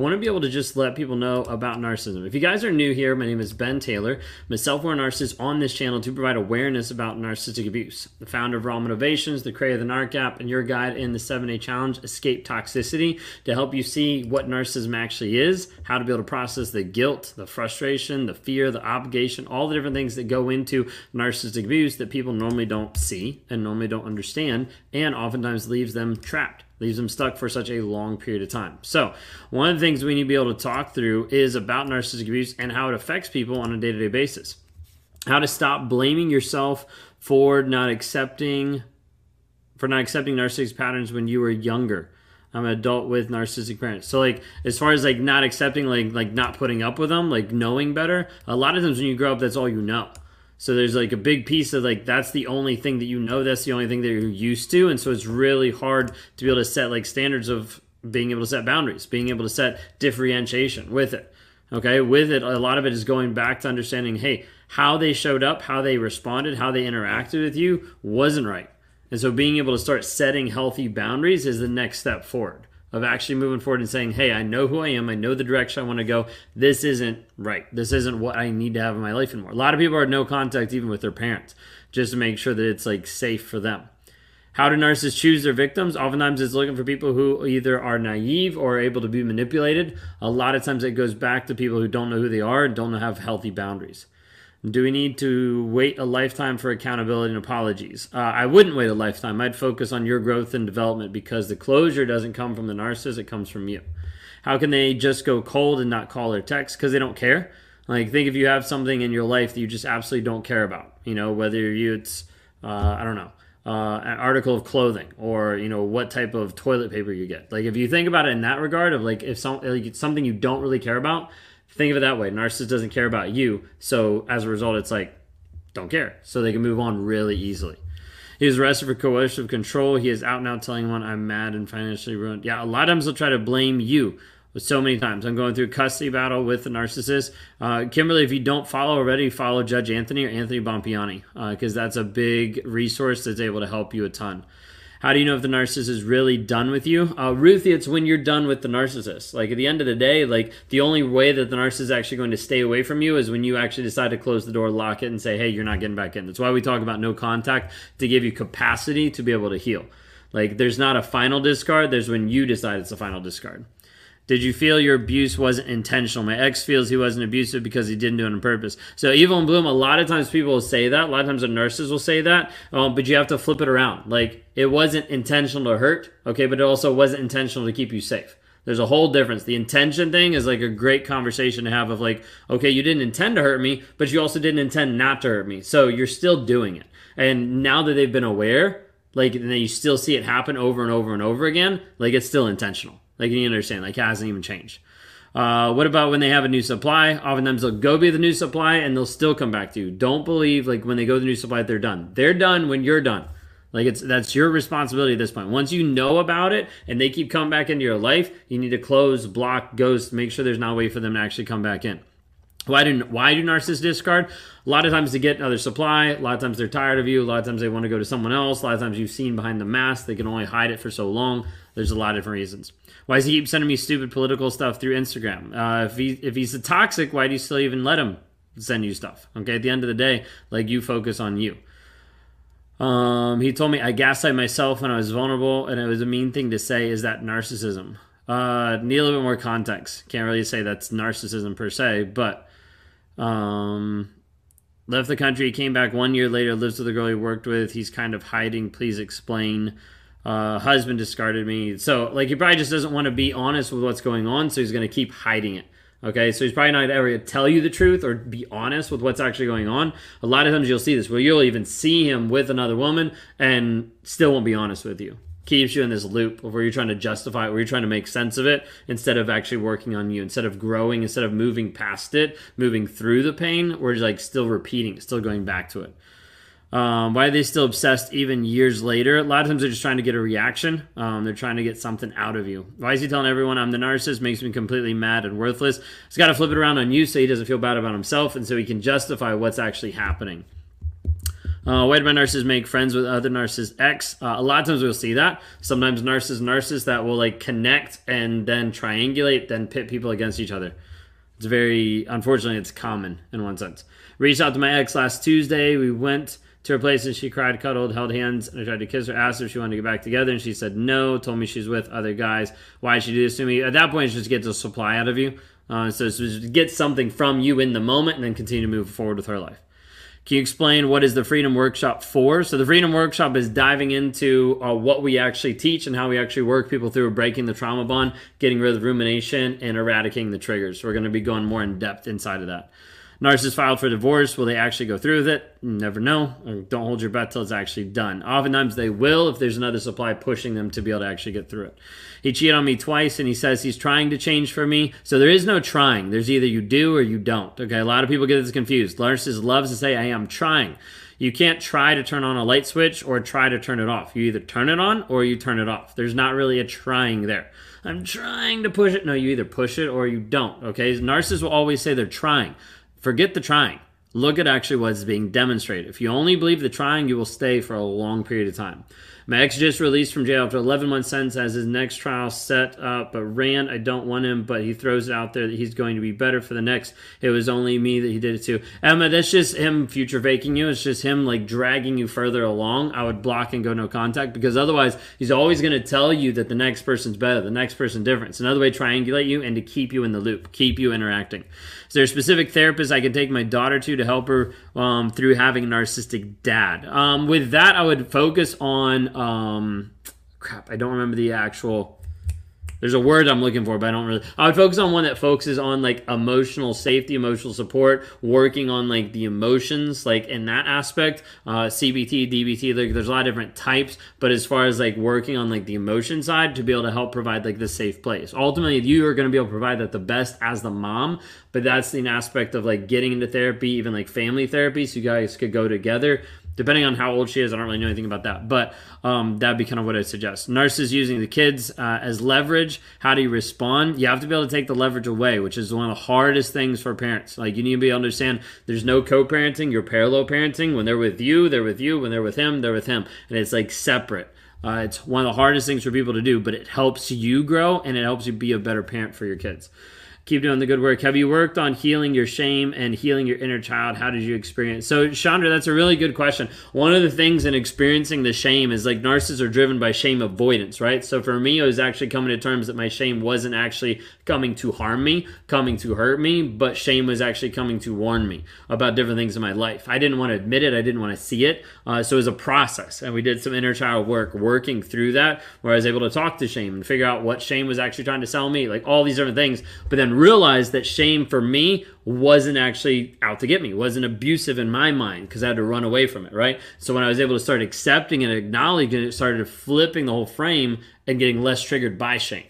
I want to be able to just let people know about narcissism. If you guys are new here, my name is Ben Taylor. I'm a self-aware narcissist on this channel to provide awareness about narcissistic abuse. The founder of Raw Motivations, the creator of the NARC app, and your guide in the 7-Day Challenge, Escape Toxicity, to help you see what narcissism actually is, how to be able to process the guilt, the frustration, the fear, the obligation, all the different things that go into narcissistic abuse that people normally don't see and normally don't understand, and oftentimes leaves them trapped leaves them stuck for such a long period of time. So, one of the things we need to be able to talk through is about narcissistic abuse and how it affects people on a day to day basis. How to stop blaming yourself for not accepting for not accepting narcissistic patterns when you were younger. I'm an adult with narcissistic parents. So like as far as like not accepting like like not putting up with them, like knowing better, a lot of times when you grow up that's all you know. So there's like a big piece of like that's the only thing that you know, that's the only thing that you're used to, and so it's really hard to be able to set like standards of being able to set boundaries, being able to set differentiation with it. Okay, with it, a lot of it is going back to understanding, hey, how they showed up, how they responded, how they interacted with you wasn't right. And so being able to start setting healthy boundaries is the next step forward of actually moving forward and saying, hey, I know who I am. I know the direction I want to go. This isn't right. This isn't what I need to have in my life anymore. A lot of people are no contact even with their parents just to make sure that it's like safe for them. How do narcissists choose their victims? Oftentimes it's looking for people who either are naive or are able to be manipulated. A lot of times it goes back to people who don't know who they are and don't have healthy boundaries. Do we need to wait a lifetime for accountability and apologies? Uh, I wouldn't wait a lifetime. I'd focus on your growth and development because the closure doesn't come from the narcissist, it comes from you. How can they just go cold and not call or text? Because they don't care. Like, think if you have something in your life that you just absolutely don't care about, you know, whether you, it's, uh, I don't know, uh, an article of clothing or you know what type of toilet paper you get like if you think about it in that regard of like if some like something you don't really care about Think of it that way. Narcissist doesn't care about you. So as a result, it's like, don't care. So they can move on really easily. He was arrested for coercive control. He is out now telling one, I'm mad and financially ruined. Yeah, a lot of times they'll try to blame you. So many times. I'm going through a custody battle with the narcissist. Uh, Kimberly, if you don't follow already, follow Judge Anthony or Anthony Bompiani because uh, that's a big resource that's able to help you a ton. How do you know if the narcissist is really done with you? Uh, Ruthie, it's when you're done with the narcissist. Like at the end of the day, like the only way that the narcissist is actually going to stay away from you is when you actually decide to close the door, lock it, and say, hey, you're not getting back in. That's why we talk about no contact to give you capacity to be able to heal. Like there's not a final discard, there's when you decide it's a final discard. Did you feel your abuse wasn't intentional? My ex feels he wasn't abusive because he didn't do it on purpose. So evil and bloom, a lot of times people will say that. A lot of times the nurses will say that. Um, but you have to flip it around. Like it wasn't intentional to hurt, okay, but it also wasn't intentional to keep you safe. There's a whole difference. The intention thing is like a great conversation to have of like, okay, you didn't intend to hurt me, but you also didn't intend not to hurt me. So you're still doing it. And now that they've been aware, like, and then you still see it happen over and over and over again, like it's still intentional. Like you understand, like it hasn't even changed. Uh, what about when they have a new supply? Oftentimes they'll go be the new supply and they'll still come back to you. Don't believe like when they go to the new supply they're done. They're done when you're done. Like it's that's your responsibility at this point. Once you know about it and they keep coming back into your life, you need to close, block, ghost, make sure there's not a way for them to actually come back in. Why do why do narcissists discard? A lot of times to get another supply. A lot of times they're tired of you. A lot of times they want to go to someone else. A lot of times you've seen behind the mask. They can only hide it for so long. There's a lot of different reasons. Why does he keep sending me stupid political stuff through Instagram? Uh, if he if he's a toxic, why do you still even let him send you stuff? Okay, at the end of the day, like you focus on you. Um, he told me I gaslight myself when I was vulnerable, and it was a mean thing to say. Is that narcissism? Uh, need a little bit more context. Can't really say that's narcissism per se, but um, left the country, came back one year later, lives with the girl he worked with. He's kind of hiding. Please explain. Uh, husband discarded me. So, like, he probably just doesn't want to be honest with what's going on, so he's going to keep hiding it. Okay, so he's probably not ever going to tell you the truth or be honest with what's actually going on. A lot of times you'll see this where you'll even see him with another woman and still won't be honest with you keeps you in this loop of where you're trying to justify it, where you're trying to make sense of it instead of actually working on you, instead of growing, instead of moving past it, moving through the pain, we're like still repeating, still going back to it. Um, why are they still obsessed even years later? A lot of times they're just trying to get a reaction. Um, they're trying to get something out of you. Why is he telling everyone I'm the narcissist? Makes me completely mad and worthless. He's got to flip it around on you so he doesn't feel bad about himself and so he can justify what's actually happening. Uh, white my narcissists make friends with other narcissists X. Uh, a lot of times we'll see that. Sometimes narcissists, narcissists that will like connect and then triangulate, then pit people against each other. It's very, unfortunately, it's common in one sense. Reached out to my ex last Tuesday. We went to her place and she cried, cuddled, held hands, and I tried to kiss her, asked her if she wanted to get back together, and she said no, told me she's with other guys. Why did she do this to me? At that point, it's just get a supply out of you. Uh, so just get something from you in the moment and then continue to move forward with her life. Can you explain what is the Freedom Workshop for? So the Freedom Workshop is diving into uh, what we actually teach and how we actually work people through breaking the trauma bond, getting rid of rumination, and eradicating the triggers. So we're going to be going more in depth inside of that. Narcissist filed for divorce. Will they actually go through with it? Never know. Uh, don't hold your breath till it's actually done. Oftentimes they will if there's another supply pushing them to be able to actually get through it. He cheated on me twice and he says he's trying to change for me. So there is no trying. There's either you do or you don't. Okay, a lot of people get this confused. Narcissist loves to say, hey, I'm trying. You can't try to turn on a light switch or try to turn it off. You either turn it on or you turn it off. There's not really a trying there. I'm trying to push it. No, you either push it or you don't. Okay, narcissists will always say they're trying. Forget the trying. Look at actually what's being demonstrated. If you only believe the trying, you will stay for a long period of time. My ex just released from jail after 11 months sentence as his next trial set up, but ran. I don't want him, but he throws it out there that he's going to be better for the next. It was only me that he did it to. Emma, that's just him future faking you. It's just him like dragging you further along. I would block and go no contact because otherwise he's always going to tell you that the next person's better, the next person different. It's another way to triangulate you and to keep you in the loop, keep you interacting. Is there a specific therapist I could take my daughter to to help her um, through having a narcissistic dad? Um, with that, I would focus on um, crap. I don't remember the actual there's a word I'm looking for, but I don't really. I would focus on one that focuses on like emotional safety, emotional support, working on like the emotions, like in that aspect. Uh, CBT, DBT, like there's a lot of different types, but as far as like working on like the emotion side to be able to help provide like the safe place. Ultimately, you are going to be able to provide that the best as the mom, but that's the aspect of like getting into therapy, even like family therapy, so you guys could go together depending on how old she is. I don't really know anything about that, but um, that'd be kind of what I suggest. Nurses using the kids uh, as leverage. How do you respond? You have to be able to take the leverage away, which is one of the hardest things for parents. Like you need to be able to understand there's no co-parenting. You're parallel parenting. When they're with you, they're with you. When they're with him, they're with him, and it's like separate. Uh, it's one of the hardest things for people to do, but it helps you grow and it helps you be a better parent for your kids. Keep doing the good work. Have you worked on healing your shame and healing your inner child? How did you experience? So, Chandra, that's a really good question. One of the things in experiencing the shame is like narcissists are driven by shame avoidance, right? So for me, it was actually coming to terms that my shame wasn't actually coming to harm me, coming to hurt me, but shame was actually coming to warn me about different things in my life. I didn't want to admit it. I didn't want to see it. Uh, so it was a process, and we did some inner child work, working through that, where I was able to talk to shame and figure out what shame was actually trying to sell me, like all these different things. But then realized that shame for me wasn't actually out to get me, wasn't abusive in my mind because I had to run away from it, right? So when I was able to start accepting and acknowledging it, started flipping the whole frame and getting less triggered by shame.